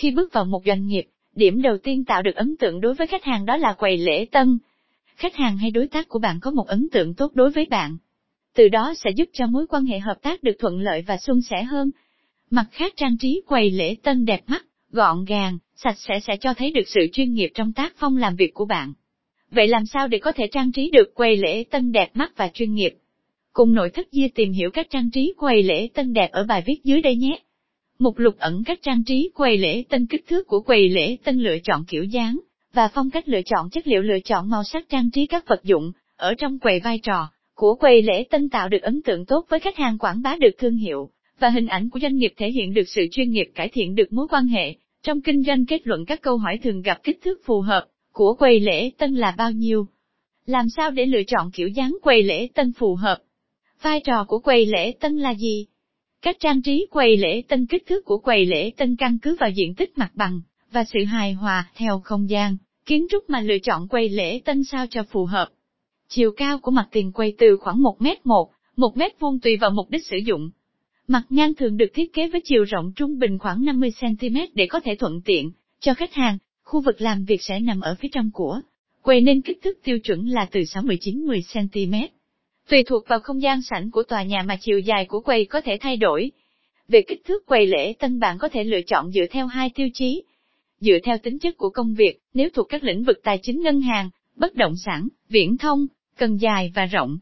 Khi bước vào một doanh nghiệp, điểm đầu tiên tạo được ấn tượng đối với khách hàng đó là quầy lễ tân. Khách hàng hay đối tác của bạn có một ấn tượng tốt đối với bạn. Từ đó sẽ giúp cho mối quan hệ hợp tác được thuận lợi và suôn sẻ hơn. Mặt khác trang trí quầy lễ tân đẹp mắt, gọn gàng, sạch sẽ sẽ cho thấy được sự chuyên nghiệp trong tác phong làm việc của bạn. Vậy làm sao để có thể trang trí được quầy lễ tân đẹp mắt và chuyên nghiệp? Cùng nội thất Dia tìm hiểu cách trang trí quầy lễ tân đẹp ở bài viết dưới đây nhé. Mục lục ẩn cách trang trí quầy lễ tân kích thước của quầy lễ tân lựa chọn kiểu dáng, và phong cách lựa chọn chất liệu lựa chọn màu sắc trang trí các vật dụng, ở trong quầy vai trò của quầy lễ tân tạo được ấn tượng tốt với khách hàng quảng bá được thương hiệu, và hình ảnh của doanh nghiệp thể hiện được sự chuyên nghiệp cải thiện được mối quan hệ. Trong kinh doanh kết luận các câu hỏi thường gặp kích thước phù hợp của quầy lễ tân là bao nhiêu? Làm sao để lựa chọn kiểu dáng quầy lễ tân phù hợp? Vai trò của quầy lễ tân là gì? Cách trang trí quầy lễ tân kích thước của quầy lễ tân căn cứ vào diện tích mặt bằng, và sự hài hòa theo không gian, kiến trúc mà lựa chọn quầy lễ tân sao cho phù hợp. Chiều cao của mặt tiền quầy từ khoảng 1 mét 1, 1 mét vuông tùy vào mục đích sử dụng. Mặt ngang thường được thiết kế với chiều rộng trung bình khoảng 50cm để có thể thuận tiện cho khách hàng, khu vực làm việc sẽ nằm ở phía trong của quầy nên kích thước tiêu chuẩn là từ 6-19-10cm. Tùy thuộc vào không gian sảnh của tòa nhà mà chiều dài của quầy có thể thay đổi. Về kích thước quầy lễ tân bạn có thể lựa chọn dựa theo hai tiêu chí. Dựa theo tính chất của công việc, nếu thuộc các lĩnh vực tài chính ngân hàng, bất động sản, viễn thông, cần dài và rộng,